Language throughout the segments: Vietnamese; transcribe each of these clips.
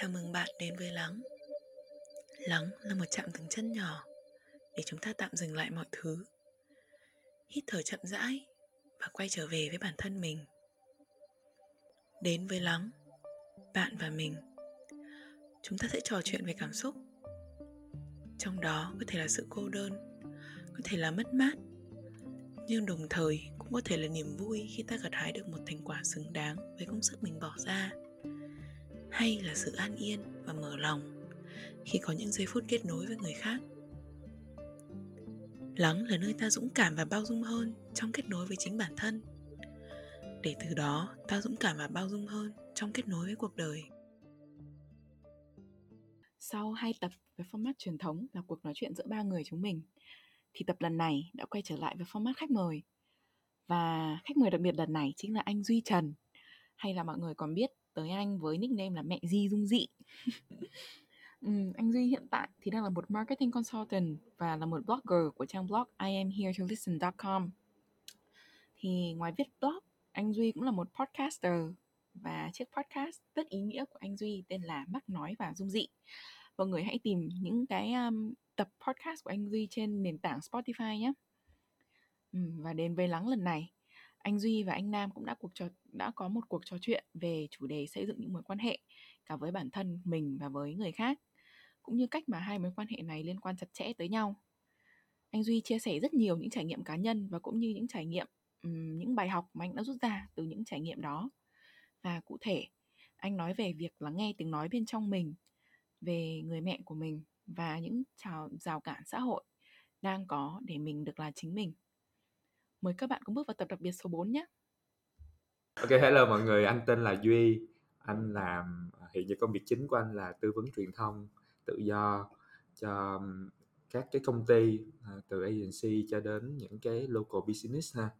Chào mừng bạn đến với Lắng. Lắng là một chạm dừng chân nhỏ Để chúng ta tạm dừng lại mọi thứ. Hít thở chậm rãi Và quay trở về với bản thân mình. Đến với Lắng, Bạn và mình. Chúng ta sẽ trò chuyện về cảm xúc. Trong đó có thể là sự cô đơn, Có thể là mất mát, Nhưng đồng thời cũng có thể là niềm vui khi ta gặt hái được một thành quả xứng đáng với công sức mình bỏ ra hay là sự an yên và mở lòng khi có những giây phút kết nối với người khác? Lắng là nơi ta dũng cảm và bao dung hơn trong kết nối với chính bản thân. Để từ đó, ta dũng cảm và bao dung hơn trong kết nối với cuộc đời. Sau hai tập với format truyền thống là cuộc nói chuyện giữa ba người chúng mình, thì tập lần này đã quay trở lại với format khách mời. Và khách mời đặc biệt lần này chính là anh Duy Trần, hay là mọi người còn biết tới anh với nickname là mẹ Di Dung Dị. ừ, anh Duy hiện tại thì đang là một marketing consultant và là một blogger của trang blog iamheretolisten.com. Thì ngoài viết blog, anh Duy cũng là một podcaster và chiếc podcast rất ý nghĩa của anh Duy tên là Mắc Nói và Dung Dị. Mọi người hãy tìm những cái um, tập podcast của anh Duy trên nền tảng Spotify nhé. Ừ, và đến với lắng lần này anh Duy và anh Nam cũng đã cuộc trò đã có một cuộc trò chuyện về chủ đề xây dựng những mối quan hệ cả với bản thân mình và với người khác cũng như cách mà hai mối quan hệ này liên quan chặt chẽ tới nhau. Anh Duy chia sẻ rất nhiều những trải nghiệm cá nhân và cũng như những trải nghiệm những bài học mà anh đã rút ra từ những trải nghiệm đó. Và cụ thể, anh nói về việc lắng nghe tiếng nói bên trong mình, về người mẹ của mình và những trào rào cản xã hội đang có để mình được là chính mình. Mời các bạn cùng bước vào tập đặc biệt số 4 nhé. Ok, hello mọi người, anh tên là Duy. Anh làm à, hiện giờ công việc chính của anh là tư vấn truyền thông tự do cho các cái công ty à, từ agency cho đến những cái local business ha.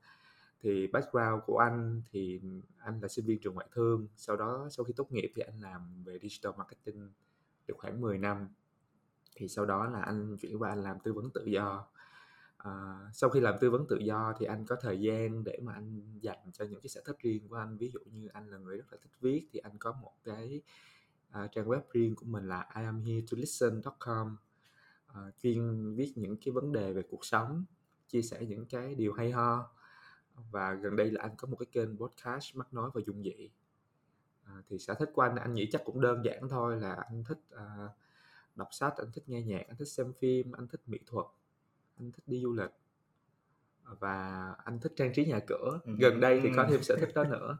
Thì background của anh thì anh là sinh viên trường ngoại thương, sau đó sau khi tốt nghiệp thì anh làm về digital marketing được khoảng 10 năm. Thì sau đó là anh chuyển qua anh làm tư vấn tự do À, sau khi làm tư vấn tự do thì anh có thời gian để mà anh dành cho những cái sở thích riêng của anh. Ví dụ như anh là người rất là thích viết thì anh có một cái uh, trang web riêng của mình là iamheretolisten.com uh, ờ, chuyên viết những cái vấn đề về cuộc sống chia sẻ những cái điều hay ho. Và gần đây là anh có một cái kênh podcast mắc nói và dung dị. À, thì sở thích của anh anh nghĩ chắc cũng đơn giản thôi là anh thích à, đọc sách anh thích nghe nhạc anh thích xem phim anh thích mỹ thuật anh thích đi du lịch và anh thích trang trí nhà cửa ừ. gần đây thì có thêm sở thích đó nữa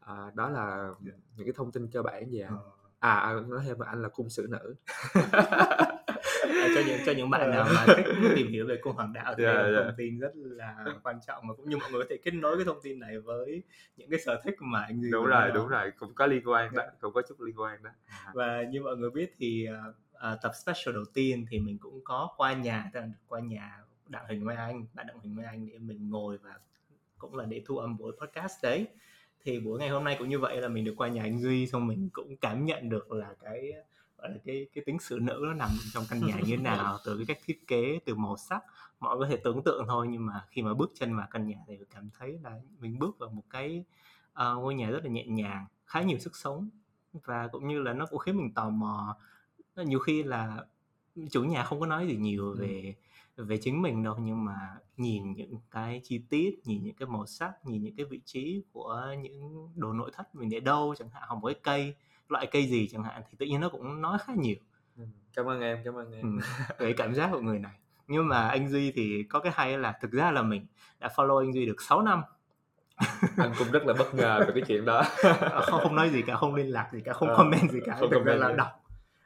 à, đó là dạ. những cái thông tin cơ bản về anh ờ. à, à nói thêm là anh là cung sử nữ à, cho những cho những bạn nào mà thích tìm hiểu về cung hoàng đạo thì yeah, yeah. thông tin rất là quan trọng mà cũng như mọi người có thể kết nối cái thông tin này với những cái sở thích mà anh đúng rồi đó. đúng rồi cũng có liên quan đó cũng có chút liên quan đó à. và như mọi người biết thì uh, tập special đầu tiên thì mình cũng có qua nhà tức là qua nhà đặng hình với anh bạn đặng hình với anh để mình ngồi và cũng là để thu âm buổi podcast đấy thì buổi ngày hôm nay cũng như vậy là mình được qua nhà anh duy xong mình cũng cảm nhận được là cái cái cái tính sự nữ nó nằm trong căn nhà như thế nào? Từ cái cách thiết kế từ màu sắc mọi người có thể tưởng tượng thôi nhưng mà khi mà bước chân vào căn nhà thì cảm thấy là mình bước vào một cái uh, ngôi nhà rất là nhẹ nhàng khá nhiều sức sống. Và cũng như là nó cũng khiến mình tò mò. Nhiều khi là chủ nhà không có nói gì nhiều về ừ. về chính mình đâu nhưng mà nhìn những cái chi tiết nhìn những cái màu sắc nhìn những cái vị trí của những đồ nội thất mình để đâu chẳng hạn hoặc với cây loại cây gì chẳng hạn thì tự nhiên nó cũng nói khá nhiều. Ừ. cảm ơn em cảm ơn em. Ừ, về cảm giác của người này. Nhưng mà anh duy thì có cái hay là thực ra là mình đã follow anh duy được 6 năm. Anh cũng rất là bất ngờ về cái chuyện đó. Không không nói gì cả không liên lạc gì cả không à, comment gì cả. không thực ra là đọc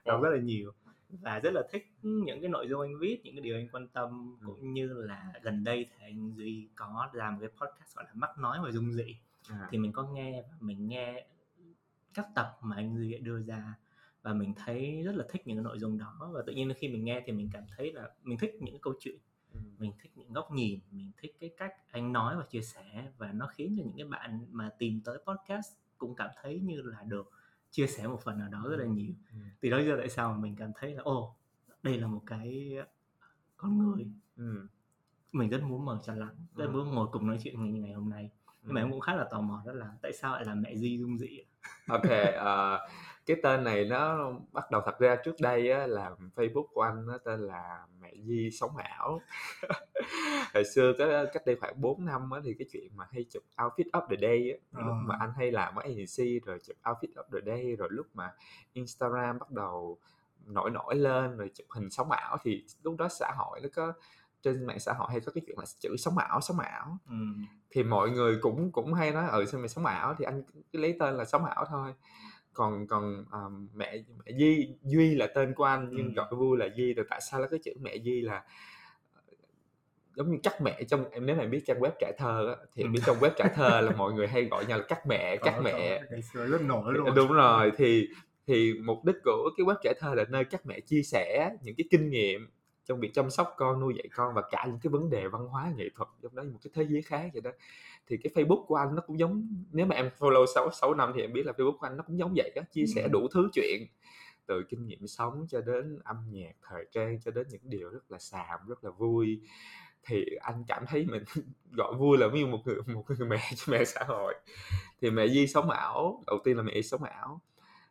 đọc rất là nhiều và rất là thích những cái nội dung anh viết những cái điều anh quan tâm. Ừ. cũng như là gần đây thì anh duy có làm cái podcast gọi là mắc nói và dung dị. À. thì mình có nghe mình nghe các tập mà anh duy đưa ra và mình thấy rất là thích những cái nội dung đó và tự nhiên khi mình nghe thì mình cảm thấy là mình thích những câu chuyện ừ. mình thích những góc nhìn mình thích cái cách anh nói và chia sẻ và nó khiến cho những cái bạn mà tìm tới podcast cũng cảm thấy như là được chia sẻ một phần nào đó rất là nhiều ừ. từ đó giờ tại sao mà mình cảm thấy là ô đây là một cái con người ừ. mình rất muốn mời cho lắng rất ừ. muốn ngồi cùng nói chuyện ngày ngày hôm nay nhưng mà em cũng khá là tò mò đó là tại sao lại là mẹ Di Dung Dị ok uh, cái tên này nó bắt đầu thật ra trước đây á, là Facebook của anh nó tên là mẹ Di sống ảo hồi xưa cái cách đây khoảng 4 năm á, thì cái chuyện mà hay chụp outfit of the day á, Ờ. lúc mà anh hay làm ở agency rồi chụp outfit of the day rồi lúc mà Instagram bắt đầu nổi nổi lên rồi chụp hình sống ảo thì lúc đó xã hội nó có trên mạng xã hội hay có cái chuyện là chữ sống ảo sống ảo ừ. thì mọi người cũng cũng hay nói ừ sao mày sống ảo thì anh cứ lấy tên là sống ảo thôi còn còn à, mẹ mẹ Di Duy là tên của anh nhưng Ừ. gọi vui là Di rồi tại sao nó cái chữ mẹ Di là giống như cắt mẹ trong em nếu mà biết trang web trẻ thơ á, thì Ừ. biết trong web trẻ thơ là mọi người hay gọi nhau là cắt mẹ cắt mẹ có, ngày xưa rất nổi luôn đúng rồi thì thì mục đích của cái web trẻ thơ là nơi các mẹ chia sẻ những cái kinh nghiệm trong việc chăm sóc con nuôi dạy con và cả những cái vấn đề văn hóa nghệ thuật trong đó một cái thế giới khác vậy đó. Thì cái Facebook của anh nó cũng giống nếu mà em follow 6, 6 năm thì em biết là Facebook của anh nó cũng giống vậy đó chia sẻ đủ thứ chuyện từ kinh nghiệm sống cho đến âm nhạc thời trang cho đến những điều rất là xàm rất là vui. Thì anh cảm thấy mình gọi vui là như một người một người mẹ cho mẹ xã hội. Thì mẹ Di sống ảo đầu tiên là mẹ sống ảo.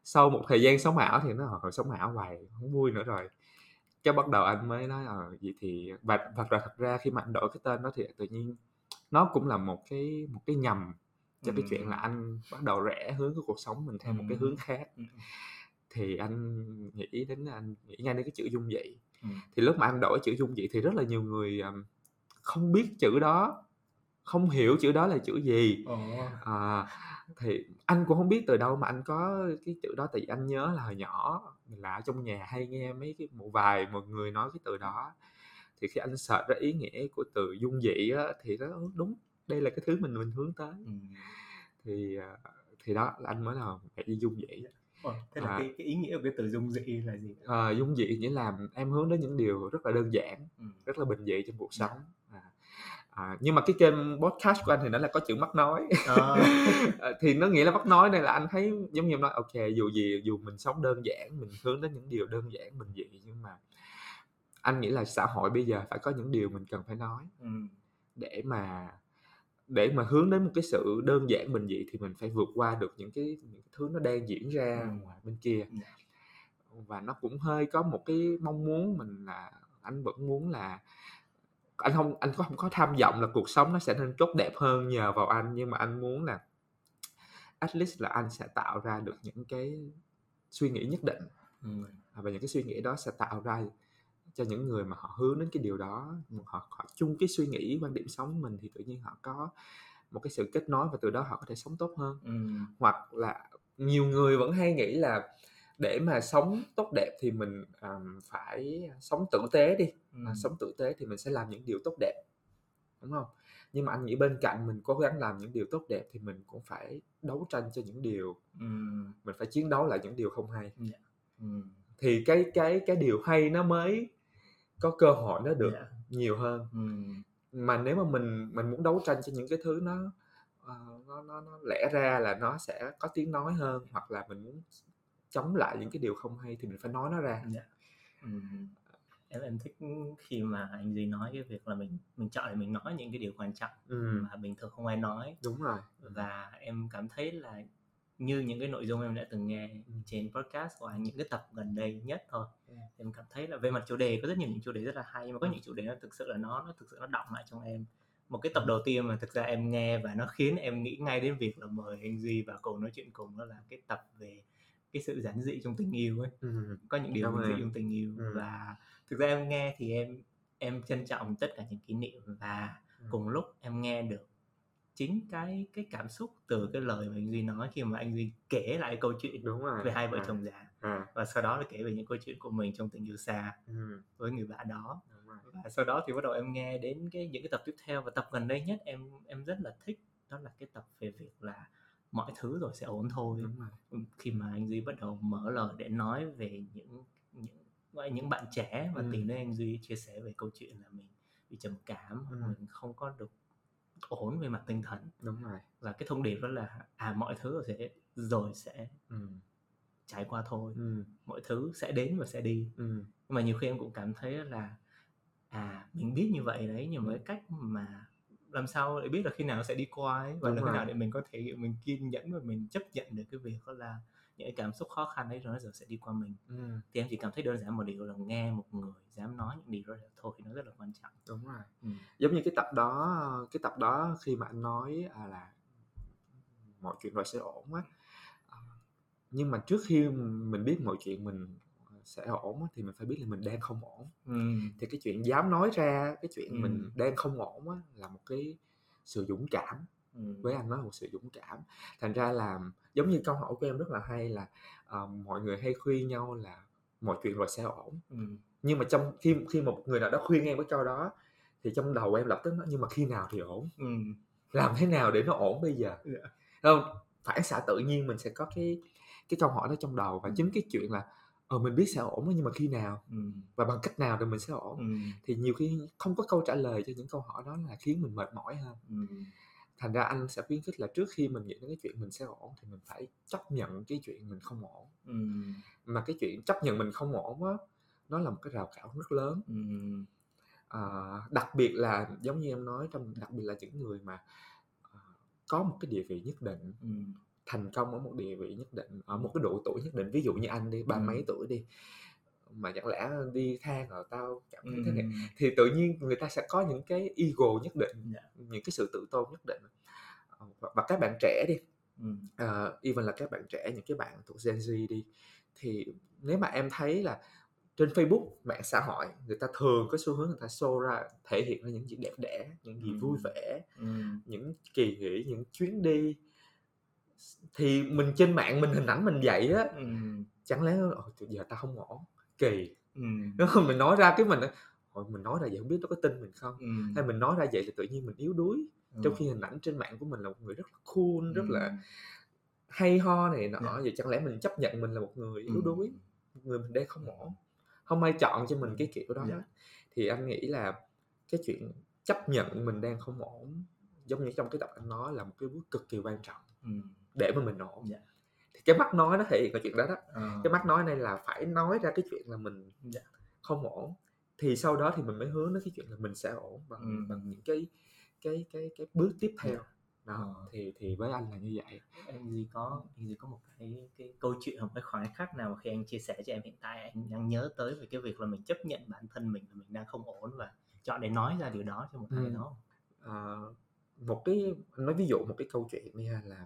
Sau một thời gian sống ảo thì nó hồi sống ảo hoài không vui nữa rồi cái bắt đầu anh mới nói ờ vậy thì và thật ra thật ra khi mà anh đổi cái tên đó thì tự nhiên nó cũng là một cái một cái nhầm cho cái Ừ. chuyện là anh bắt đầu rẽ hướng cái cuộc sống mình theo một cái Ừ. hướng khác Ừ. thì anh nghĩ đến anh nghĩ ngay đến cái chữ dung dị Ừ. thì lúc mà anh đổi chữ dung dị thì rất là nhiều người không biết chữ đó không hiểu chữ đó là chữ gì Ồ. à, thì anh cũng không biết từ đâu mà anh có cái chữ đó tại vì anh nhớ là hồi nhỏ mình là ở trong nhà hay nghe mấy cái một vài một người nói cái từ đó thì khi anh search ra ý nghĩa của từ dung dị á, thì nó "Ừ, đúng đây là cái thứ mình mình hướng tới Ừ. thì à, thì đó là anh mới là mẹ đi dung dị Ồ, thế là À. cái, cái ý nghĩa của cái từ dung dị là gì à, dung dị nghĩa là em hướng đến những điều rất là đơn giản ừ. rất là bình dị trong cuộc sống à, à, nhưng mà cái kênh podcast của anh thì nó là có chữ mắc nói. À, thì nó nghĩa là mắc nói đây là anh thấy giống như em nói ok dù gì dù mình sống đơn giản mình hướng đến những điều đơn giản bình dị nhưng mà anh nghĩ là xã hội bây giờ phải có những điều mình cần phải nói ừ. để mà để mà hướng đến một cái sự đơn giản bình dị thì mình phải vượt qua được những cái những cái thứ nó đang diễn ra Ừ. ngoài bên kia Dạ. và nó cũng hơi có một cái mong muốn mình là anh vẫn muốn là anh không anh có không có tham vọng là cuộc sống nó sẽ nên tốt đẹp hơn nhờ vào anh nhưng mà anh muốn là at least là anh sẽ tạo ra được những cái suy nghĩ nhất định Ừ. và những cái suy nghĩ đó sẽ tạo ra cho những người mà họ hướng đến cái điều đó họ họ chung cái suy nghĩ quan điểm sống mình thì tự nhiên họ có một cái sự kết nối và từ đó họ có thể sống tốt hơn Ừ. hoặc là nhiều người vẫn hay nghĩ là để mà sống tốt đẹp thì mình um, phải sống tử tế đi Ừ. à, sống tử tế thì mình sẽ làm những điều tốt đẹp đúng không nhưng mà anh nghĩ bên cạnh mình cố gắng làm những điều tốt đẹp thì mình cũng phải đấu tranh cho những điều Ừ. mình phải chiến đấu lại những điều không hay Ừ. thì cái cái cái điều hay nó mới có cơ hội nó được Dạ. nhiều hơn Ừ. mà nếu mà mình mình muốn đấu tranh cho những cái thứ nó ờ, nó, nó nó lẽ ra là nó sẽ có tiếng nói hơn hoặc là mình muốn chống lại những cái điều không hay thì mình phải nói nó ra Dạ. Ừ. em em thích khi mà anh duy nói cái việc là mình mình chọn để mình nói những cái điều quan trọng ừ, mà bình thường không ai nói đúng rồi và em cảm thấy là như những cái nội dung em đã từng nghe Ừ. trên podcast của anh những cái tập gần đây nhất thôi Ừ. em cảm thấy là về mặt chủ đề có rất nhiều những chủ đề rất là hay nhưng mà có những chủ đề nó thực sự là nó nó thực sự nó đọng lại trong em một cái tập đầu tiên mà thực ra em nghe và nó khiến em nghĩ ngay đến việc là mời anh duy và cùng nói chuyện cùng đó là cái tập về cái sự giản dị trong tình yêu ấy. Ừ, có những điều bình dị trong tình yêu Ừ. và thực ra em nghe thì em em trân trọng tất cả những kỷ niệm và Ừ. cùng lúc em nghe được chính cái cái cảm xúc từ cái lời mà anh duy nói khi mà anh duy kể lại câu chuyện đúng rồi. về hai vợ à, chồng già. À, và sau đó là kể về những câu chuyện của mình trong tình yêu xa ừ, với người bạn đó. Và sau đó thì bắt đầu em nghe đến cái những cái tập tiếp theo. Và tập gần đây nhất em em rất là thích đó là cái tập về việc là mọi thứ rồi sẽ ổn thôi. Đúng rồi. Khi mà anh duy bắt đầu mở lời để nói về những những gọi là những bạn trẻ mà Ừ. tìm đến anh duy chia sẻ về câu chuyện là mình bị trầm cảm Ừ. mình không có được ổn về mặt tinh thần. Đúng rồi. Và cái thông điệp đó là à mọi thứ rồi sẽ rồi sẽ ừ, trải qua thôi. Ừ, mọi thứ sẽ đến và sẽ đi. Ừ, nhưng mà nhiều khi em cũng cảm thấy là à mình biết như vậy đấy nhưng mà cái cách mà làm sao để biết là khi nào nó sẽ đi qua ấy và Đúng thế rồi. nào để mình có thể mình kiên nhẫn và mình chấp nhận được cái việc đó là những cái cảm xúc khó khăn ấy rồi nó sẽ đi qua mình Ừm, thì em chỉ cảm thấy đơn giản một điều là nghe một người dám nói những điều đó là thôi nó rất là quan trọng đúng rồi. ừ. Giống như cái tập đó cái tập đó khi mà anh nói, à, là mọi chuyện rồi sẽ ổn á. Ờ, nhưng mà trước khi mình biết mọi chuyện mình sẽ ổn thì mình phải biết là mình đang không ổn. Ừ. Thì cái chuyện dám nói ra cái chuyện Ừ. mình đang không ổn á, là một cái sự dũng cảm. Ừ. Với anh nó là một sự dũng cảm. Thành ra là giống như câu hỏi của em rất là hay là, ờ, mọi người hay khuyên nhau là mọi chuyện rồi sẽ ổn. Ừ. Nhưng mà trong khi khi một người nào đó khuyên em cái câu đó thì trong đầu em lập tức nói nhưng mà khi nào thì ổn? Ừ. Làm thế nào để nó ổn bây giờ? Dạ. Không, phản xạ tự nhiên mình sẽ có cái cái câu hỏi đó trong đầu và Ừ. chính cái chuyện là ờ mình biết sẽ ổn nhưng mà khi nào Ừ. và bằng cách nào thì mình sẽ ổn. Ừ. Thì nhiều khi không có câu trả lời cho những câu hỏi đó là khiến mình mệt mỏi hơn. Ừ. Thành ra anh sẽ khuyến khích là trước khi mình nghĩ đến cái chuyện mình sẽ ổn thì mình phải chấp nhận cái chuyện mình không ổn. Ừ. Mà cái chuyện chấp nhận mình không ổn á, nó là một cái rào cản rất lớn. Ừ. Ờ, đặc biệt là giống như em nói trong đặc biệt là những người mà, ờ, có một cái địa vị nhất định, Ừ. thành công ở một địa vị nhất định, ở một cái độ tuổi nhất định, ví dụ như anh đi, ba Ừ. mấy tuổi đi, mà chẳng lẽ đi than "Ờ, tao cảm thấy thế này" Ừ. thì tự nhiên người ta sẽ có những cái ego nhất định, Dạ. những cái sự tự tôn nhất định. Ờ, và các bạn trẻ đi, Ừ. ờ, even là các bạn trẻ, những cái bạn thuộc Gen Z đi, thì nếu mà em thấy là trên Facebook, mạng xã hội, người ta thường có xu hướng người ta show ra, thể hiện ra những gì đẹp đẽ, những gì vui Ừm. vẻ, Ừ. những kỳ nghỉ, những chuyến đi. Thì mình trên mạng mình hình ảnh mình vậy á, Ừ. chẳng lẽ "Ờ, giờ tao không ổn, kỳ", Ừ. Mình nói ra cái mình, "Ôi, mình nói ra vậy hông biết nó có tin mình không?" Ừ. Hay mình nói ra vậy thì tự nhiên mình yếu đuối, trong Ừ. khi hình ảnh trên mạng của mình là một người rất là cool, rất là Ừ. hay ho này nọ, Dạ. vậy chẳng lẽ mình chấp nhận mình là một người yếu Ừ. đuối, một người mình đang không ổn, hông ai chọn cho mình cái kiểu đó Dạ. hết. Thì anh nghĩ là cái chuyện chấp nhận mình đang không ổn, giống như trong cái tập anh nói là một cái bước cực kỳ quan trọng Ừ. để mà mình ổn. Dạ. Thì cái mắt nói nó thể hiện cái chuyện đó đó. Ờ. Cái mắt nói này là phải nói ra cái chuyện là mình Dạ. không ổn, thì sau đó thì mình mới hướng đến cái chuyện là mình sẽ ổn bằng Ừm. bằng những cái cái cái cái bước tiếp theo. Dạ. Đó, Ờ. thì thì với anh là như vậy. Anh Duy có anh Duy có một cái cái câu chuyện hoặc cái khoảnh khắc nào mà khi anh chia sẻ cho em hiện tại anh đang nhớ tới về cái việc là mình chấp nhận bản thân mình là mình đang không ổn và chọn để nói ra điều đó cho một ai Ừm. đó. Ờ, một cái nói ví dụ một cái câu chuyện đi ha là,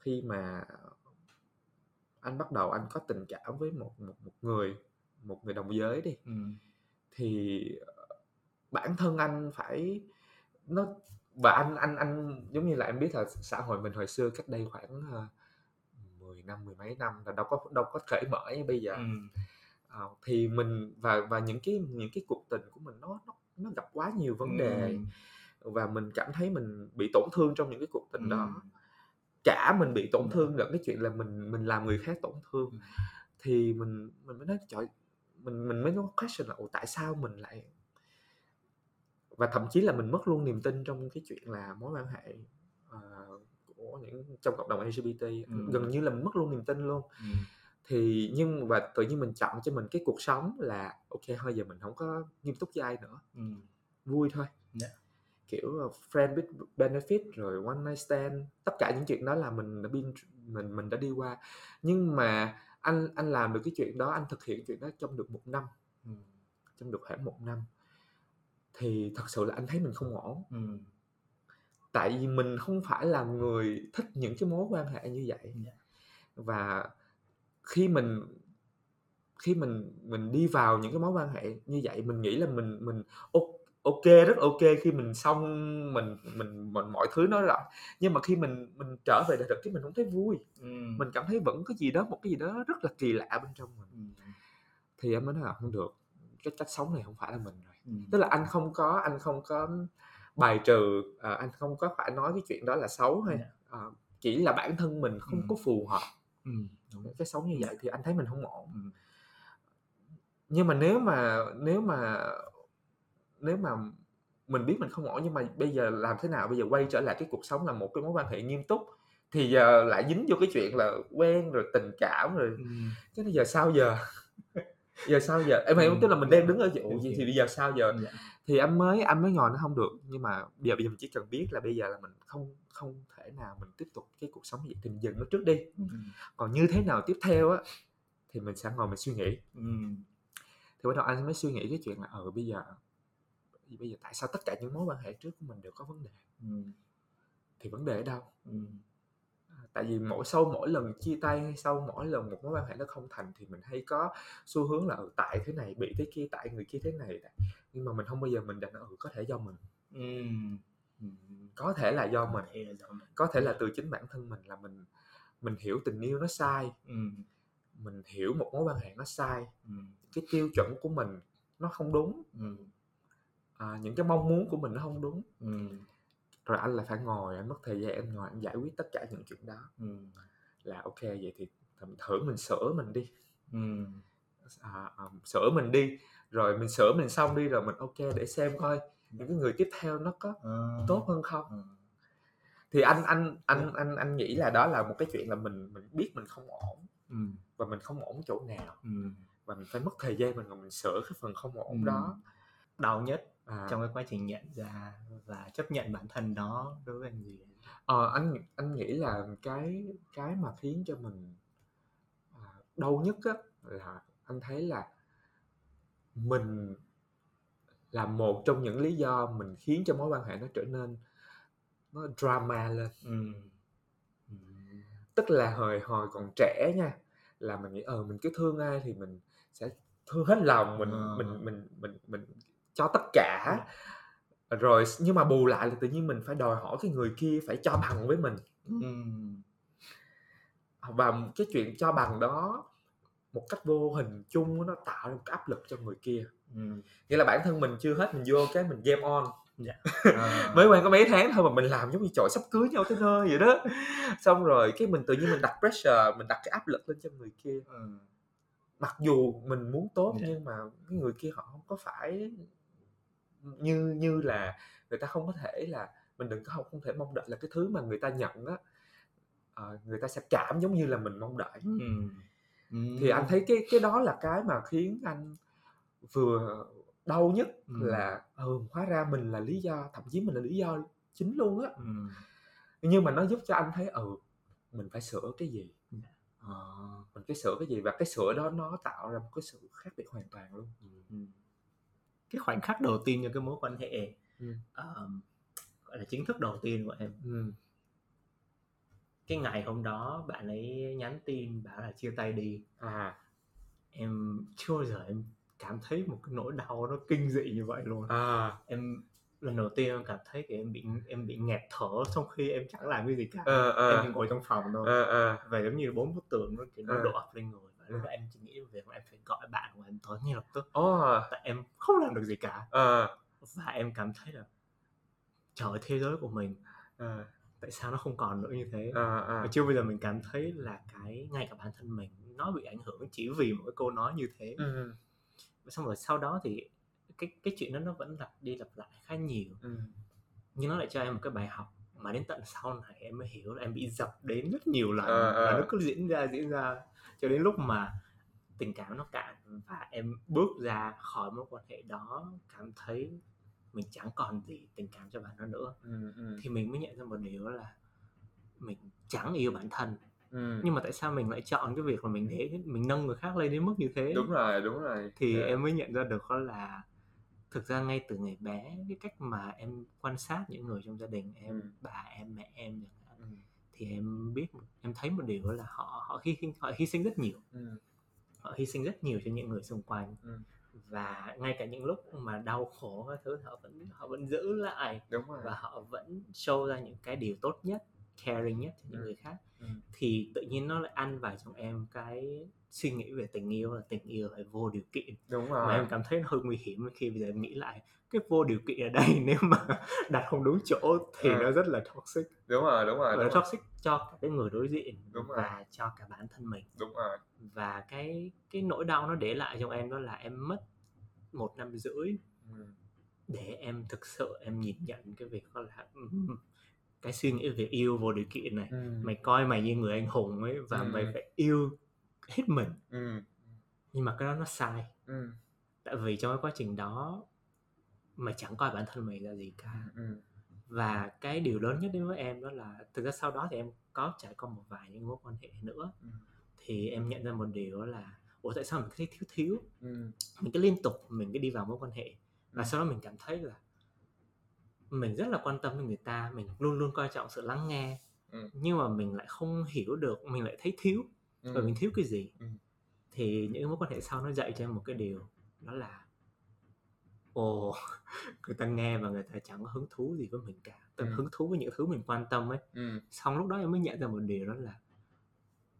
khi mà anh bắt đầu anh có tình cảm với một một một người, một người đồng giới đi, Ừm. thì, ờ, bản thân anh phải nó và anh anh anh giống như là em biết là xã hội mình hồi xưa cách đây khoảng, ờ, 10 năm, mười mấy năm là đâu có đâu có cởi mở như bây giờ. Ừm. Ờ, thì mình và và những cái những cái cuộc tình của mình nó nó nó gặp quá nhiều vấn đề Ừm. và mình cảm thấy mình bị tổn thương trong những cái cuộc tình đó. Cả mình bị tổn thương lẫn cái chuyện là mình mình làm người khác tổn thương. Thì mình mình mới nói trời mình mình mới nói question là "Ủa, tại sao mình lại" và thậm chí là mình mất luôn niềm tin trong cái chuyện là mối quan hệ, ờ, của những trong cộng đồng LGBT, Ừm. gần như là mình mất luôn niềm tin luôn. Ừm. Thì nhưng và tự nhiên mình chọn cho mình cái cuộc sống là kê thôi giờ mình hổng có nghiêm túc với ai nữa, Ừm. vui thôi. Dạ. Kiểu, ờ, friend with benefit rồi one night stand, tất cả những chuyện đó là mình đã been mình mình đã đi qua. Nhưng mà anh anh làm được cái chuyện đó, anh thực hiện chuyện đó trong được 1 năm. Ừm. Trong được khoảng 1 năm. Thì thật sự là anh thấy mình không ổn. Ừm. Tại vì mình không phải là người thích những cái mối quan hệ như vậy. Dạ. Và khi mình khi mình mình đi vào những cái mối quan hệ như vậy, mình nghĩ là mình mình ô kê, rất kê khi mình xong mình mình mình mọi thứ nó rõ. Nhưng mà khi mình mình trở về đời thực cái mình hông thấy vui. Ừm. Mình cảm thấy vẫn có gì đó một cái gì đó rất là kỳ lạ bên trong mình. Ừm. Thì anh mới nói là "Hông được, cái cách sống này hông phải là mình rồi." Ừm. Tức là anh không có anh không có bài trừ, ờ, anh không có phải nói cái chuyện đó là xấu hay Dạ. ờ, chỉ là bản thân mình không Ừm. có phù hợp Ừm, đúng. cái sống như Dạ. vậy thì anh thấy mình hông ổn. Ừm. Nhưng mà nếu mà nếu mà nếu mà mình biết mình không ổn nhưng mà bây giờ làm thế nào? Bây giờ quay trở lại cái cuộc sống là một cái mối quan hệ nghiêm túc, thì giờ lại dính vô cái chuyện là quen rồi tình cảm rồi cái bây giờ sao giờ? giờ sao giờ em hiểu Ừ. tức là mình đang đứng ở chỗ gì thì bây giờ sao giờ Dạ. thì anh mới anh mới ngồi nó không được nhưng mà bây giờ bây giờ mình chỉ cần biết là bây giờ là mình không không thể nào mình tiếp tục cái cuộc sống vậy thì mình dừng nó trước đi Ừ. còn như thế nào tiếp theo á thì mình sẽ ngồi mình suy nghĩ Ừ. thì bắt đầu anh mới suy nghĩ cái chuyện là ờ bây giờ bây giờ tại sao tất cả những mối quan hệ trước của mình đều có vấn đề Ừ. thì vấn đề ở đâu Ừ. tại vì mỗi sau mỗi lần chia tay hay sau mỗi lần một mối quan hệ nó không thành thì mình hay có xu hướng là ừ, tại thế này bị thế kia tại người kia thế này nhưng mà mình không bao giờ mình đặt là ừ có thể do mình Ừ. Ừ. có thể là do mình Thế là do mình. có thể là từ chính bản thân mình là mình mình hiểu tình yêu nó sai Ừ. mình hiểu một mối quan hệ nó sai Ừ. cái tiêu chuẩn của mình nó không đúng Ừ. à, những cái mong muốn của mình nó không đúng Ừ. rồi anh lại phải ngồi anh mất thời gian anh ngồi anh giải quyết tất cả những chuyện đó Ừ. là ok vậy thì thử- mình sửa mình đi Ừ. à, à, sửa mình đi rồi mình sửa mình xong đi rồi mình ok để xem coi những cái người tiếp theo nó có Ờ. tốt hơn không Ừ. thì anh anh anh anh anh nghĩ là đó là một cái chuyện là mình mình biết mình không ổn Ừ. và mình không ổn chỗ nào Ừ. và mình phải mất thời gian mình ngồi mình sửa cái phần không ổn Ừ. đó đau nhất à, trong cái quá trình nhận ra và chấp nhận bản thân đó đối với anh gì ờ, anh anh nghĩ là cái cái mà khiến cho mình à, đau nhất á là anh thấy là mình là một trong những lý do mình khiến cho mối quan hệ nó trở nên nó drama lên ừ. Ừ. tức là hồi hồi còn trẻ nha là mình nghĩ ờ mình cứ thương ai thì mình sẽ thương hết lòng mình Ờ. mình mình mình mình cho tất cả rồi nhưng mà bù lại là tự nhiên mình phải đòi hỏi cái người kia phải cho bằng với mình Ừ. và cái chuyện cho bằng đó một cách vô hình chung nó tạo ra một cái áp lực cho người kia Ừ. nghĩa là bản thân mình chưa hết mình vô cái mình game on À. mới quen có mấy tháng thôi mà mình làm giống như trời sắp cưới nhau tới nơi vậy đó xong rồi cái mình tự nhiên mình đặt pressure mình đặt cái áp lực lên cho người kia Ừ. mặc dù mình muốn tốt Dạ. nhưng mà cái người kia họ không có phải như như là người ta không có thể là mình đừng có không không thể mong đợi là cái thứ mà người ta nhận á ờ, người ta sẽ cảm giống như là mình mong đợi Ừ. Ừ. thì anh thấy cái cái đó là cái mà khiến anh vừa đau nhất Ừ. là ừ hóa ra mình là lý do thậm chí mình là lý do chính luôn á Ừ. nhưng mà nó giúp cho anh thấy ừ mình phải sửa cái gì Ờ. mình phải sửa cái gì và cái sửa đó nó tạo ra một cái sự khác biệt hoàn toàn luôn Ừ. cái khoảnh khắc đầu tiên cho cái mối quan hệ Ừ. um, gọi là chính thức đầu tiên của em. Ừ. cái ngày hôm đó bạn ấy nhắn tin bảo là chia tay đi. À. Em chưa bao giờ em cảm thấy một cái nỗi đau nó kinh dị như vậy luôn. À. Em lần đầu tiên em cảm thấy kiểu em bị em bị nghẹt thở trong khi em chẳng làm cái gì cả. Ờ em ờ chỉ ngồi trong phòng thôi. Ờ ờ. Và giống như bốn bức tường nó kiểu nó Ờ. đổ ập lên người lúc đó em chỉ nghĩ đến việc là em phải gọi bạn của em tới ngay lập tức. Ồ. Tại em không làm được gì cả. Ờ. Và em cảm thấy là trời thế giới của mình. Ờ. Tại sao nó không còn nữa như thế? Ờ ờ. Và chưa bao giờ mình cảm thấy là cái ngay cả bản thân mình nó bị ảnh hưởng chỉ vì một cái câu nói như thế. Và xong rồi sau đó thì cái cái chuyện đó nó vẫn lặp đi lặp lại khá nhiều. Ừ. Nhưng nó lại cho em một cái bài học mà đến tận sau này em mới hiểu là em bị dập đến rất nhiều lần Ờ, ờ. và nó cứ diễn ra diễn ra cho đến lúc mà tình cảm nó cạn và em bước ra khỏi mối quan hệ đó cảm thấy mình chẳng còn gì tình cảm cho bạn đó nữa. Ừ ừ. Thì mình mới nhận ra một điều là mình chẳng yêu bản thân. Ừ. Nhưng mà tại sao mình lại chọn cái việc là mình để mình nâng người khác lên đến mức như thế? Đúng rồi đúng rồi. Thì Dạ. em mới nhận ra được đó là thực ra ngay từ ngày bé cái cách mà em quan sát những người trong gia đình em Ừ. bà em mẹ em chẳng hạn ừ. thì em biết em thấy một điều là họ họ hy họ hy sinh rất nhiều. Ừ. Họ hy sinh rất nhiều cho những người xung quanh. Ừ. và ngay cả những lúc mà đau khổ các thứ họ vẫn họ vẫn giữ lại đúng rồi. và họ vẫn show ra những cái điều tốt nhất caring nhất cho những Ừ. người khác Ừ. thì tự nhiên nó lại ăn vào trong em cái suy nghĩ về tình yêu là tình yêu phải vô điều kiện đúng mà rồi em cảm thấy nó hơi nguy hiểm khi bây giờ em nghĩ lại cái vô điều kiện ở đây nếu mà đặt không đúng chỗ thì Ừ. nó rất là toxic đúng rồi đúng rồi và đúng nó rồi toxic cho cả cái người đối diện Đúng rồi. và cho cả bản thân mình đúng rồi và cái cái nỗi đau nó để lại trong em đó là em mất một năm rưỡi ừ để em thực sự em nhìn nhận cái việc đó là ừm, cái suy nghĩ về yêu vô điều kiện này. Ừ. Mày coi mày như người anh hùng ấy và Ừ. mày phải yêu hết mình. Ừ. Nhưng mà cái đó nó sai. Ừ. Tại vì trong cái quá trình đó mày chẳng coi bản thân mày là gì cả. Ừ. Và cái điều lớn nhất đến với em đó là thực ra sau đó thì em có trải qua một vài những mối quan hệ nữa. Ừ. Thì em nhận ra một điều đó là ủa tại sao mình cứ thấy thiếu thiếu? Ừ. Mình cứ liên tục mình cứ đi vào mối quan hệ. Và Ừ. sau đó mình cảm thấy là mình rất là quan tâm đến người ta mình luôn luôn coi trọng sự lắng nghe Ừ. nhưng mà mình lại không hiểu được mình lại thấy thiếu ừ và mình thiếu cái gì Ừ. thì những mối quan hệ sau nó dạy cho em một cái điều đó là ồ người ta nghe và người ta chẳng có hứng thú gì với mình cả là Ừ. hứng thú với những thứ mình quan tâm ấy ừ xong lúc đó em mới nhận ra một điều đó là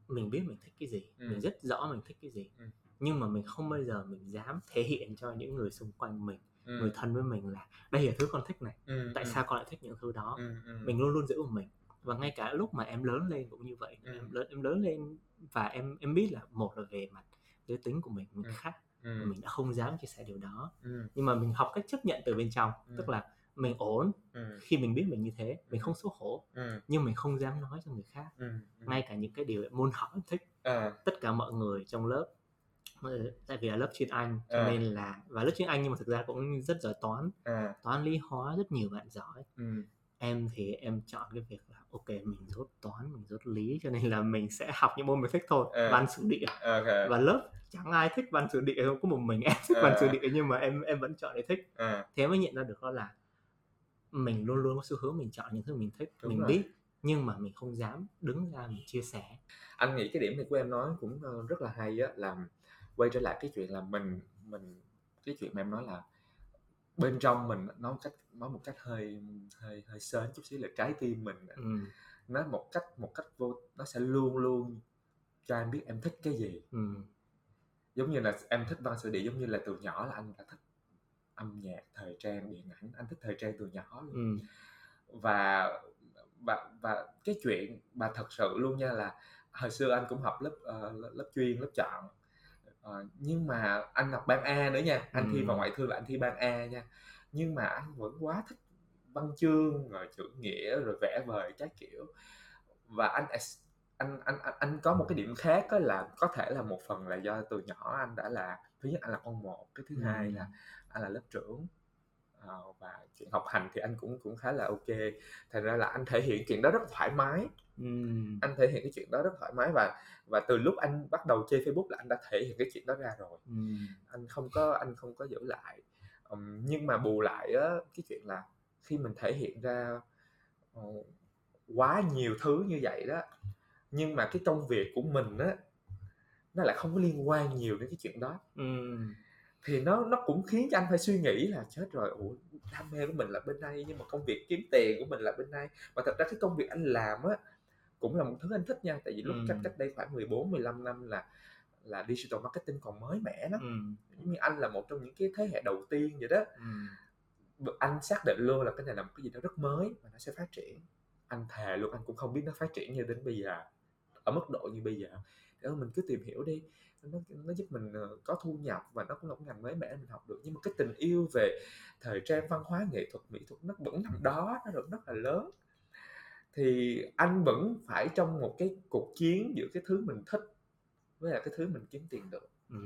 mình biết mình thích cái gì Ừ. mình rất rõ mình thích cái gì Ừ. nhưng mà mình không bao giờ mình dám thể hiện cho những người xung quanh mình ừ. người thân với mình là đây là thứ con thích này ừ tại ừ. sao con lại thích những thứ đó? Ừ ừ. Mình luôn luôn giữ của mình. Và ngay cả lúc mà em lớn lên cũng như vậy. Ừ. em lớn em lớn lên và em em biết là một là về mặt giới tính của mình mình Ừ. khác ừ. mình đã không dám chia sẻ điều đó. Ừ. Nhưng mà mình học cách chấp nhận từ bên trong Ừ. tức là mình ổn ừ. khi mình biết mình như thế mình không xấu hổ ừ. nhưng mình không dám nói cho người khác. Ừ ngay cả những cái điều môn học em thích à tất cả mọi người trong lớp tại vì là lớp chuyên Anh cho À. nên là và lớp chuyên Anh nhưng mà thực ra cũng rất giỏi toán. À toán lý hóa rất nhiều bạn giỏi. Ừ. Em thì em chọn cái việc là ok mình dốt toán mình dốt lý cho nên là mình sẽ học những môn mình thích thôi À. văn sử địa. Ok. Và lớp chẳng ai thích văn sử địa không có một mình em thích văn À. sử địa nhưng mà em em vẫn chọn để thích. À thế mới nhận ra được đó là mình luôn luôn có xu hướng mình chọn những thứ mình thích Đúng mình rồi. biết nhưng mà mình không dám đứng ra mình chia sẻ. Anh nghĩ cái điểm này của em nói cũng rất là hay á là quay trở lại cái chuyện là mình mình cái chuyện mà em nói là bên trong mình nói một cách nói một cách hơi hơi hơi sến chút xíu là trái tim mình ừ. nó một cách một cách vô nó sẽ luôn luôn cho em biết em thích cái gì Ừ. giống như là em thích văn sử địa giống như là từ nhỏ là anh đã thích âm nhạc thời trang điện ảnh anh thích thời trang từ nhỏ luôn Ừ. và và và cái chuyện mà thật sự luôn nha là hồi xưa anh cũng học lớp lớp, lớp chuyên lớp chọn Ờ, nhưng mà anh học ban A nữa nha. Anh thi Ừ. vào ngoại thương là anh thi ban A nha. Nhưng mà anh vẫn quá thích văn chương rồi chữ nghĩa rồi vẽ vời các kiểu. Và anh anh anh anh, anh có một cái điểm khác đó là có thể là một phần là do từ nhỏ anh đã là thứ nhất anh là con một cái thứ hai là anh là lớp trưởng Ờ, và chuyện học hành thì anh cũng cũng khá là ok thành ra là anh thể hiện chuyện đó rất thoải mái Ừ. anh thể hiện cái chuyện đó rất thoải mái và và từ lúc anh bắt đầu chơi Facebook là anh đã thể hiện cái chuyện đó ra rồi Ừ. anh không có anh không có giữ lại Ừm, nhưng mà bù lại á cái chuyện là khi mình thể hiện ra ờ, quá nhiều thứ như vậy đó nhưng mà cái công việc của mình á nó lại không có liên quan nhiều đến cái chuyện đó Ừ. thì nó nó cũng khiến cho anh phải suy nghĩ là chết rồi ủa đam mê của mình là bên đây nhưng mà công việc kiếm tiền của mình là bên đây. Và thật ra cái công việc anh làm á cũng là một thứ anh thích nha. Tại vì lúc Ừ. cách cách đây khoảng 14 15 năm là là digital marketing còn mới mẻ lắm. Ừ. giống như anh là một trong những cái thế hệ đầu tiên vậy đó. Ừ. anh xác định luôn là cái này là một cái gì đó rất mới và nó sẽ phát triển. Anh thề luôn anh cũng không biết nó phát triển như đến bây giờ ở mức độ như bây giờ. Để mình cứ tìm hiểu đi nó, nó giúp mình ờ, có thu nhập và nó cũng là một ngành mới mẻ mình học được. Nhưng mà cái tình yêu về thời trang văn hóa nghệ thuật mỹ thuật nó vẫn nằm đó nó vẫn rất là lớn. Thì anh vẫn phải trong một cái cuộc chiến giữa cái thứ mình thích với là cái thứ mình kiếm tiền được Ừ.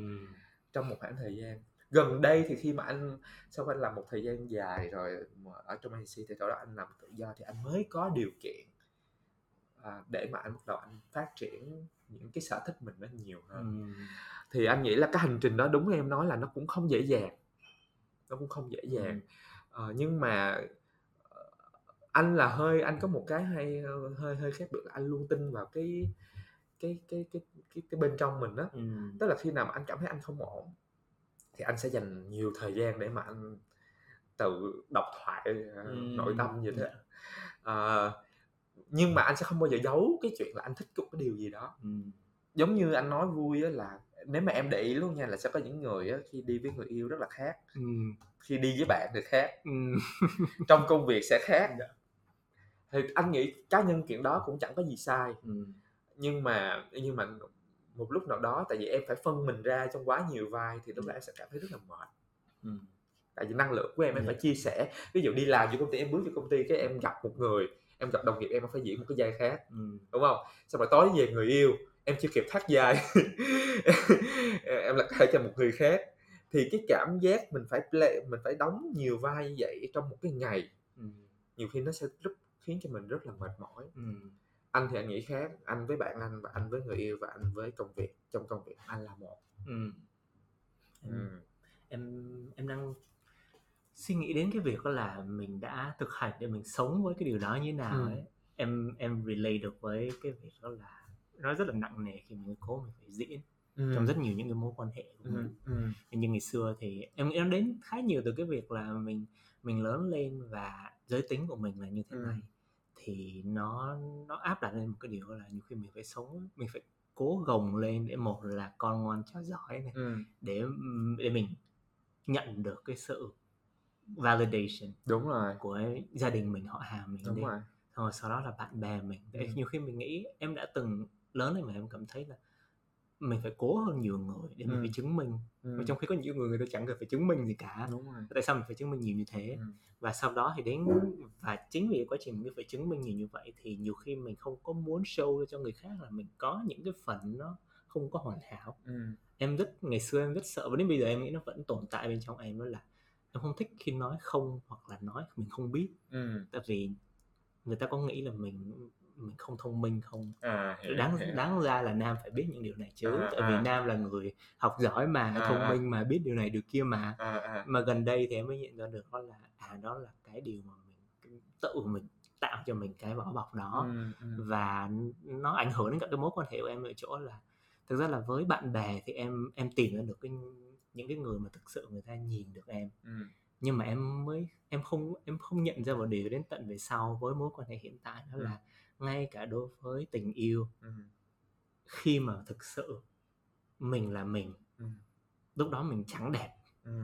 trong một khoảng thời gian. Gần đây thì khi mà anh sau khi anh làm một thời gian dài rồi ở trong agency thì đó anh làm tự do thì anh mới có điều kiện à, để mà anh bắt đầu anh phát triển những cái sở thích mình nó nhiều hơn. Ừ. thì anh nghĩ là cái hành trình đó đúng như em nói là nó cũng không dễ dàng. Nó cũng không dễ dàng. Ờ, nhưng mà ờ, anh là hơi anh có một cái hay hơi hơi khác biệt là anh luôn tin vào cái cái cái cái cái, cái bên trong mình đó Ừ. tức là khi nào mà anh cảm thấy anh không ổn thì anh sẽ dành nhiều thời gian để mà anh tự đọc thoại ờ, Ừ. nội tâm vậy thế. Ờ, nhưng mà anh sẽ không bao giờ giấu cái chuyện là anh thích một cái điều gì đó Ừ. giống như anh nói vui á là nếu mà em để ý luôn nha là sẽ có những người á, khi đi với người yêu rất là khác Ừ. khi đi với bạn thì khác Ừ. trong công việc sẽ khác thì anh nghĩ cá nhân chuyện đó cũng chẳng có gì sai Ừ. nhưng mà nhưng mà một lúc nào đó tại vì em phải phân mình ra trong quá nhiều vai thì lúc đó em sẽ cảm thấy rất là mệt Ừ. tại vì năng lượng của em em Dạ. phải chia sẻ ví dụ đi làm cho công ty em bước cho công ty cái em gặp một người em gặp đồng nghiệp em phải diễn một cái vai khác Ừ. đúng không? Xong rồi tối về người yêu em chưa kịp thắt dài em là thể cho một người khác. Thì cái cảm giác mình phải play mình phải đóng nhiều vai như vậy trong một cái ngày ừ, nhiều khi nó sẽ rất khiến cho mình rất là mệt mỏi. Ừ, anh thì anh nghĩ khác anh với bạn anh và anh với người yêu và anh với công việc trong công việc anh là một. Ừ. ừ. em em đang suy nghĩ đến cái việc đó là mình đã thực hành để mình sống với cái điều đó như thế nào Ừ. ấy em em relate được với cái việc đó là nó rất là nặng nề khi mình cố mình phải diễn Ừ. trong rất nhiều những cái mối quan hệ của ừ. mình Ừ. như ngày xưa thì em nó đến khá nhiều từ cái việc là mình mình lớn lên và giới tính của mình là như thế Ừ. này thì nó nó áp đặt lên một cái điều là nhiều khi mình phải sống mình phải cố gồng lên để một là con ngoan cháu giỏi này Ừ. để để mình nhận được cái sự validation đúng rồi của gia đình mình họ hàng mình đúng đi rồi xong rồi sau đó là bạn bè mình tại Ừ. nhiều khi mình nghĩ em đã từng lớn lên mà em cảm thấy là mình phải cố hơn nhiều người để mình Ừ. phải chứng minh ừ. Mà trong khi có nhiều người người ta chẳng cần phải chứng minh gì cả đúng rồi tại sao mình phải chứng minh nhiều như thế ừ. và sau đó thì đến và chính vì quá trình mình phải chứng minh nhiều như vậy thì nhiều khi mình không có muốn show cho người khác là mình có những cái phần nó không có hoàn hảo Ừ. em rất ngày xưa em rất sợ và đến bây giờ em nghĩ nó vẫn tồn tại bên trong em đó là em không thích khi nói không hoặc là nói mình không biết Ừ. tại vì người ta có nghĩ là mình mình không thông minh không à hiểu, đáng hiểu. đáng ra là nam phải biết những điều này chứ À, tại à. vì nam là người học giỏi mà À, thông à. minh mà biết điều này điều kia mà à, à. mà gần đây thì em mới nhận ra được đó là à đó là cái điều mà mình tự mình tạo cho mình cái vỏ bọc đó Ừ. Ừ. và nó ảnh hưởng đến cả cái mối quan hệ của em ở chỗ là thực ra là với bạn bè thì em em tìm ra được cái những cái người mà thực sự người ta nhìn được em Ừ. nhưng mà em mới em không em không nhận ra một điều đến tận về sau với mối quan hệ hiện tại đó Ừ. là ngay cả đối với tình yêu Ừ. khi mà thực sự mình là mình Ừ. lúc đó mình chẳng đẹp Ừ.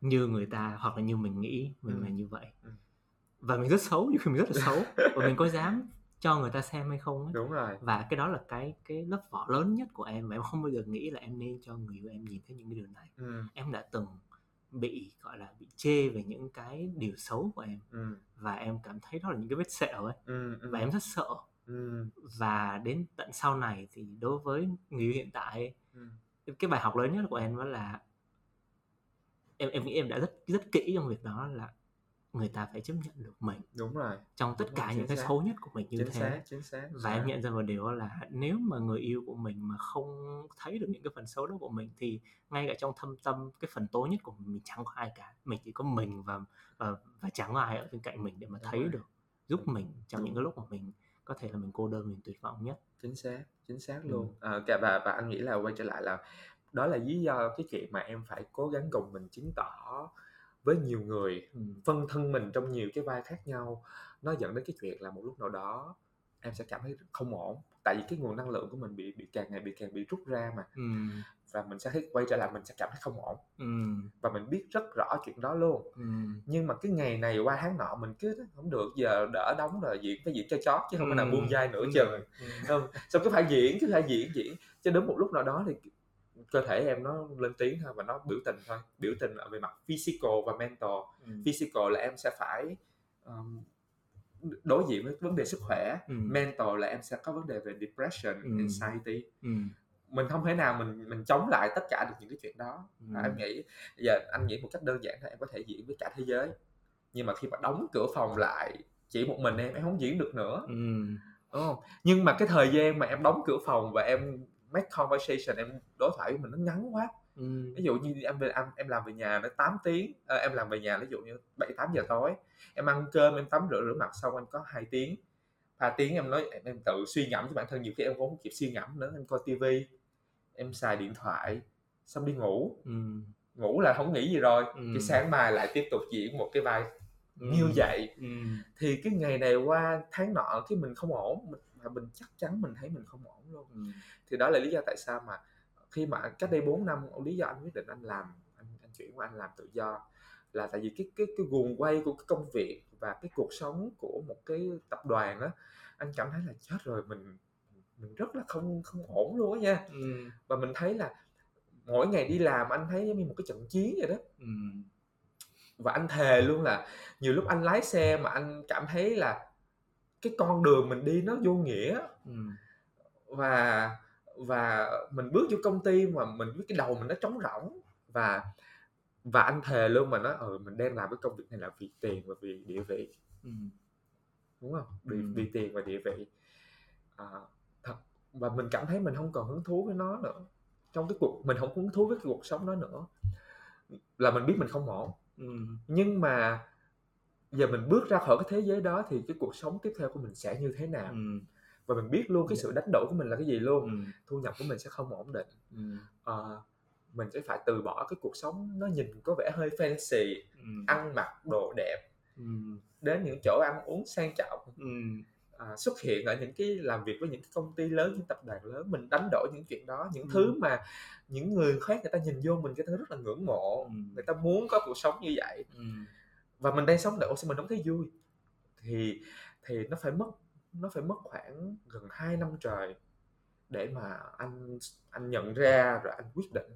như người ta hoặc là như mình nghĩ mình Ừ. là như vậy Ừ. và mình rất xấu nhiều khi mình rất là xấu và mình có dám cho người ta xem hay không ấy. đúng rồi và cái đó là cái cái lớp vỏ lớn nhất của em và em không bao giờ nghĩ là em nên cho người yêu em nhìn thấy những cái điều này ừ. em đã từng bị gọi là bị chê về những cái điều xấu của em Ừ. và em cảm thấy đó là những cái vết sẹo ấy Ừ. Ừ. và em rất sợ ừ. và đến tận sau này thì đối với người yêu hiện tại Ừ. cái bài học lớn nhất của em đó là em em nghĩ em đã rất rất kỹ trong việc đó là người ta phải chấp nhận được mình đúng rồi trong tất Đúng cả rồi, những cái xác. xấu nhất của mình như chính thế xác chính xác và em nhận ra một điều là nếu mà người yêu của mình mà không thấy được những cái phần xấu đó của mình thì ngay cả trong thâm tâm cái phần tối nhất của mình mình chẳng có ai cả mình chỉ có mình và và, và chẳng có ai ở bên cạnh mình để mà Đúng thấy rồi. được giúp mình trong Đúng. những cái lúc mà mình có thể là mình cô đơn mình tuyệt vọng nhất chính xác chính xác Ừ. luôn à, cả và và anh nghĩ là quay trở lại là đó là lý do cái chuyện mà em phải cố gắng cùng mình chứng tỏ với nhiều người ừ. phân thân mình trong nhiều cái vai khác nhau nó dẫn đến cái chuyện là một lúc nào đó em sẽ cảm thấy không ổn tại vì cái nguồn năng lượng của mình bị bị càng ngày bị càng bị rút ra mà Ừ. và mình sẽ thấy quay trở lại mình sẽ cảm thấy không ổn Ừ. và mình biết rất rõ chuyện đó luôn Ừ. nhưng mà cái ngày này qua tháng nọ mình cứ không được giờ đỡ đóng rồi diễn phải diễn cho chót chứ không phải nào Ừ. buông vai nửa Đúng chừng. Ừ. không xong cứ phải diễn cứ phải diễn diễn cho đến một lúc nào đó thì cơ thể em nó lên tiếng thôi và nó biểu tình thôi biểu tình ở về mặt physical và mental Ừ. physical là em sẽ phải um, đối diện với vấn đề sức khỏe Ừ. mental là em sẽ có vấn đề về depression Ừ. anxiety Ừ. mình không thể nào mình mình chống lại tất cả được những cái chuyện đó Ừ. à, em nghĩ giờ anh nghĩ một cách đơn giản là em có thể diễn với cả thế giới nhưng mà khi mà đóng cửa phòng lại chỉ một mình em em không diễn được nữa Ừ. đúng không nhưng mà cái thời gian mà em đóng cửa phòng và em make conversation em đối thoại với mình nó ngắn quá Ừ. ví dụ như em về em, em làm về nhà nó 8 tiếng ờ, em làm về nhà ví dụ như 7 8 giờ tối em ăn cơm em tắm rửa rửa mặt xong em có 2 tiếng 3 tiếng em nói em, em tự suy ngẫm cho bản thân nhiều khi em cũng không kịp suy ngẫm nữa em coi tivi em xài điện thoại xong đi ngủ Ừ. ngủ là không nghĩ gì rồi Ừ. cái sáng mai lại tiếp tục diễn một cái vai Ừ. như vậy Ừ. thì cái ngày này qua tháng nọ cái mình không ổn mình, và mình chắc chắn mình thấy mình không ổn luôn Ừ. thì đó là lý do tại sao mà khi mà cách đây 4 năm lý do anh quyết định anh làm anh, anh chuyển qua anh làm tự do là tại vì cái cái cái guồng quay của cái công việc và cái cuộc sống của một cái tập đoàn á anh cảm thấy là chết rồi mình mình rất là không không ổn luôn á nha Ừ. và mình thấy là mỗi ngày đi làm anh thấy giống như một cái trận chiến vậy đó Ừ. và anh thề luôn là nhiều lúc anh lái xe mà anh cảm thấy là cái con đường mình đi nó vô nghĩa Ừ. và và mình bước vô công ty mà mình biết cái đầu mình nó trống rỗng và và anh thề luôn mà nói ừ mình đang làm cái công việc này là vì tiền và vì địa vị ừ. đúng không vì, Ừ. vì tiền và địa vị à, thật và mình cảm thấy mình không còn hứng thú với nó nữa trong cái cuộc mình không hứng thú với cái cuộc sống đó nữa là mình biết mình không ổn Ừ. nhưng mà giờ mình bước ra khỏi cái thế giới đó thì cái cuộc sống tiếp theo của mình sẽ như thế nào Ừ. và mình biết luôn cái sự đánh đổi của mình là cái gì luôn Ừ. thu nhập của mình sẽ không ổn định Ừ. Ờ, mình sẽ phải từ bỏ cái cuộc sống nó nhìn có vẻ hơi fancy Ừ. ăn mặc đồ đẹp Ừ. đến những chỗ ăn uống sang trọng Ừ. à, xuất hiện ở những cái làm việc với những cái công ty lớn những tập đoàn lớn mình đánh đổi những chuyện đó những Ừ. thứ mà những người khác người ta nhìn vô mình cái thứ rất là ngưỡng mộ Ừ. người ta muốn có cuộc sống như vậy Ừ. và mình đang sống để mình không thấy vui? Thì thì nó phải mất nó phải mất khoảng gần 2 năm trời để mà anh anh nhận ra rồi anh quyết định.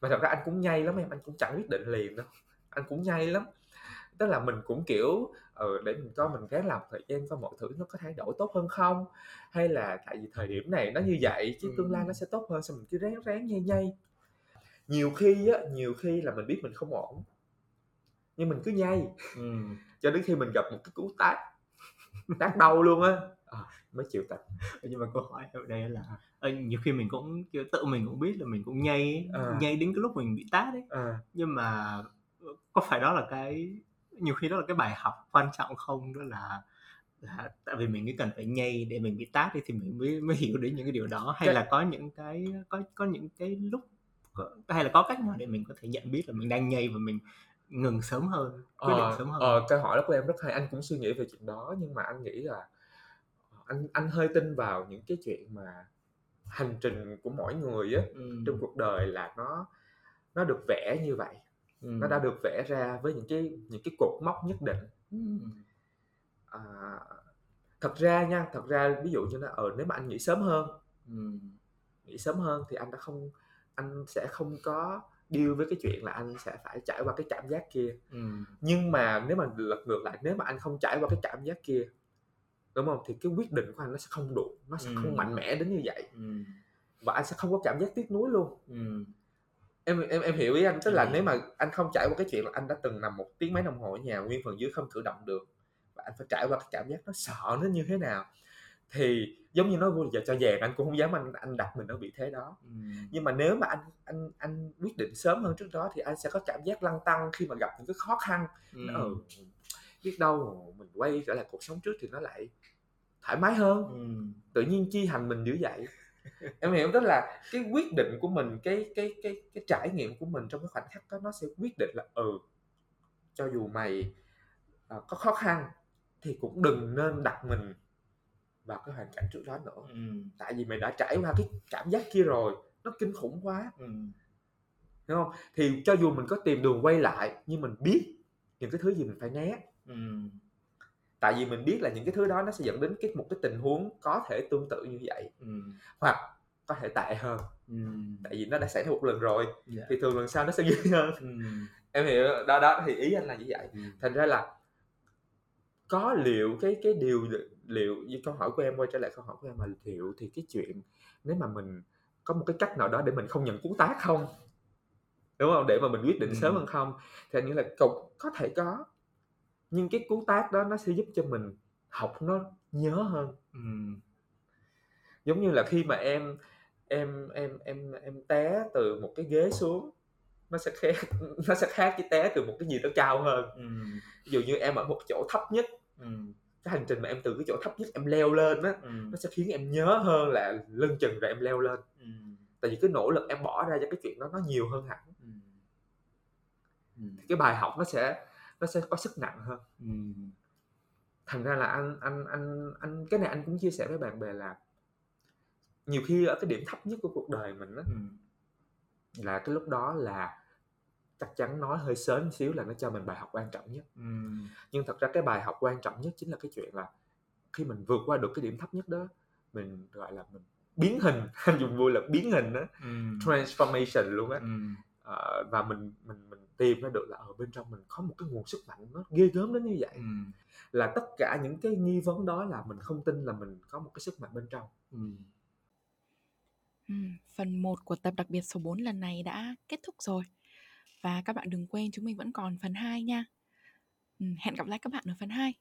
Mà thật ra anh cũng nhây lắm em anh cũng chẳng quyết định liền đâu. Anh cũng nhây lắm. Tức là mình cũng kiểu ờ để mình coi mình ráng làm thời gian coi mọi thứ nó có thay đổi tốt hơn không? Hay là tại vì thời điểm này nó như vậy chứ Ừ. tương lai nó sẽ tốt hơn sao mình cứ ráng ráng nhây nhây? Nhiều khi á nhiều khi là mình biết mình không ổn nhưng mình cứ nhây. Ừ. cho đến khi mình gặp một cái cú tát tát đau luôn á. À, mới chịu tập. Nhưng mà câu hỏi ở đây là ờ, nhiều khi mình cũng kiểu tự mình cũng biết là mình cũng nhây À. nhây đến cái lúc mình bị tát ấy. À, nhưng mà có phải đó là cái nhiều khi đó là cái bài học quan trọng không? Đó là là tại vì mình cứ cần phải nhây để mình bị tát đi thì mình mới mới hiểu đến những cái điều đó. Hay Cái- là có những cái có có những cái lúc hay là có cách nào để mình có thể nhận biết là mình đang nhây và mình ngừng sớm hơn quyết định ờ, sớm hơn ờ, câu hỏi đó của em rất hay anh cũng suy nghĩ về chuyện đó nhưng mà anh nghĩ là ờ, anh anh hơi tin vào những cái chuyện mà hành trình của mỗi người á ừ. trong cuộc đời là nó nó được vẽ như vậy ừ. nó đã được vẽ ra với những cái những cái cột mốc nhất định ừ. à, thật ra nha thật ra ví dụ như là ờ nếu mà anh nghỉ sớm hơn Ừ. nghỉ sớm hơn thì anh đã không anh sẽ không có deal với cái chuyện là anh sẽ phải trải qua cái cảm giác kia Ừ. nhưng mà nếu mà lật ngược lại nếu mà anh không trải qua cái cảm giác kia đúng không thì cái quyết định của anh nó sẽ không đủ nó sẽ Ừ. không mạnh mẽ đến như vậy Ừ. và anh sẽ không có cảm giác tiếc nuối luôn Ừ. em em em hiểu ý anh tức là Ừ. nếu mà anh không trải qua cái chuyện là anh đã từng nằm một tiếng mấy đồng hồ ở nhà nguyên phần dưới không cử động được và anh phải trải qua cái cảm giác nó sợ nó như thế nào thì giống như nói vui giờ cho vàng anh cũng không dám anh anh đặt mình ở vị thế đó Ừ. nhưng mà nếu mà anh anh anh quyết định sớm hơn trước đó thì anh sẽ có cảm giác lăn tăng khi mà gặp những cái khó khăn Ừ. ừ, biết đâu mình quay trở lại cuộc sống trước thì nó lại thoải mái hơn Ừ. tự nhiên chi hành mình như vậy em hiểu tức là cái quyết định của mình cái cái cái cái trải nghiệm của mình trong cái khoảnh khắc đó nó sẽ quyết định là ừ cho dù mày à, có khó khăn thì cũng đừng nên đặt mình vào cái hoàn cảnh trước đó nữa Ừ. tại vì mày đã trải qua cái cảm giác kia rồi nó kinh khủng quá Ừ. hiểu không thì cho dù mình có tìm đường quay lại nhưng mình biết những cái thứ gì mình phải né Ừ. tại vì mình biết là những cái thứ đó nó sẽ dẫn đến cái một cái tình huống có thể tương tự như vậy Ừ. hoặc có thể tệ hơn Ừ. tại vì nó đã xảy ra một lần rồi Dạ. thì thường lần sau nó sẽ ghê hơn Ừ. em hiểu đó đó thì ý anh là như vậy Ừ. thành ra là có liệu cái cái điều liệu như câu hỏi của em quay trở lại câu hỏi của em là liệu thì cái chuyện nếu mà mình có một cái cách nào đó để mình không nhận cú tác không đúng không để mà mình quyết định Ừ. sớm hơn không thì anh nghĩ là cũng có thể có nhưng cái cú tác đó nó sẽ giúp cho mình học nó nhớ hơn Ừ. giống như là khi mà em em em em em té từ một cái ghế xuống nó sẽ khác nó sẽ khác với té từ một cái gì đó cao hơn Ừ. ví dụ như em ở một chỗ thấp nhất Ừ. cái hành trình mà em từ cái chỗ thấp nhất em leo lên á Ừ. nó sẽ khiến em nhớ hơn là lưng chừng rồi em leo lên Ừ. tại vì cái nỗ lực em bỏ ra cho cái chuyện đó nó nhiều hơn hẳn Ừ. Ừ. cái bài học nó sẽ nó sẽ có sức nặng hơn Ừ. thành ra là anh anh anh anh cái này anh cũng chia sẻ với bạn bè là nhiều khi ở cái điểm thấp nhất của cuộc đời mình á Ừ. là cái lúc đó là chắc chắn nói hơi sớm một xíu là nó cho mình bài học quan trọng nhất Ừ. nhưng thật ra cái bài học quan trọng nhất chính là cái chuyện là khi mình vượt qua được cái điểm thấp nhất đó mình gọi là mình biến hình anh dùng vui là biến hình đó Ừ. transformation luôn á Ừ. Ờ, và mình mình mình tìm ra được là ở bên trong mình có một cái nguồn sức mạnh nó ghê gớm đến như vậy Ừ. là tất cả những cái nghi vấn đó là mình không tin là mình có một cái sức mạnh bên trong Ừ. Ừm, phần 1 của tập đặc biệt số 4 lần này đã kết thúc rồi. Và các bạn đừng quên, chúng mình vẫn còn phần 2 nha. Hẹn gặp lại các bạn ở phần 2.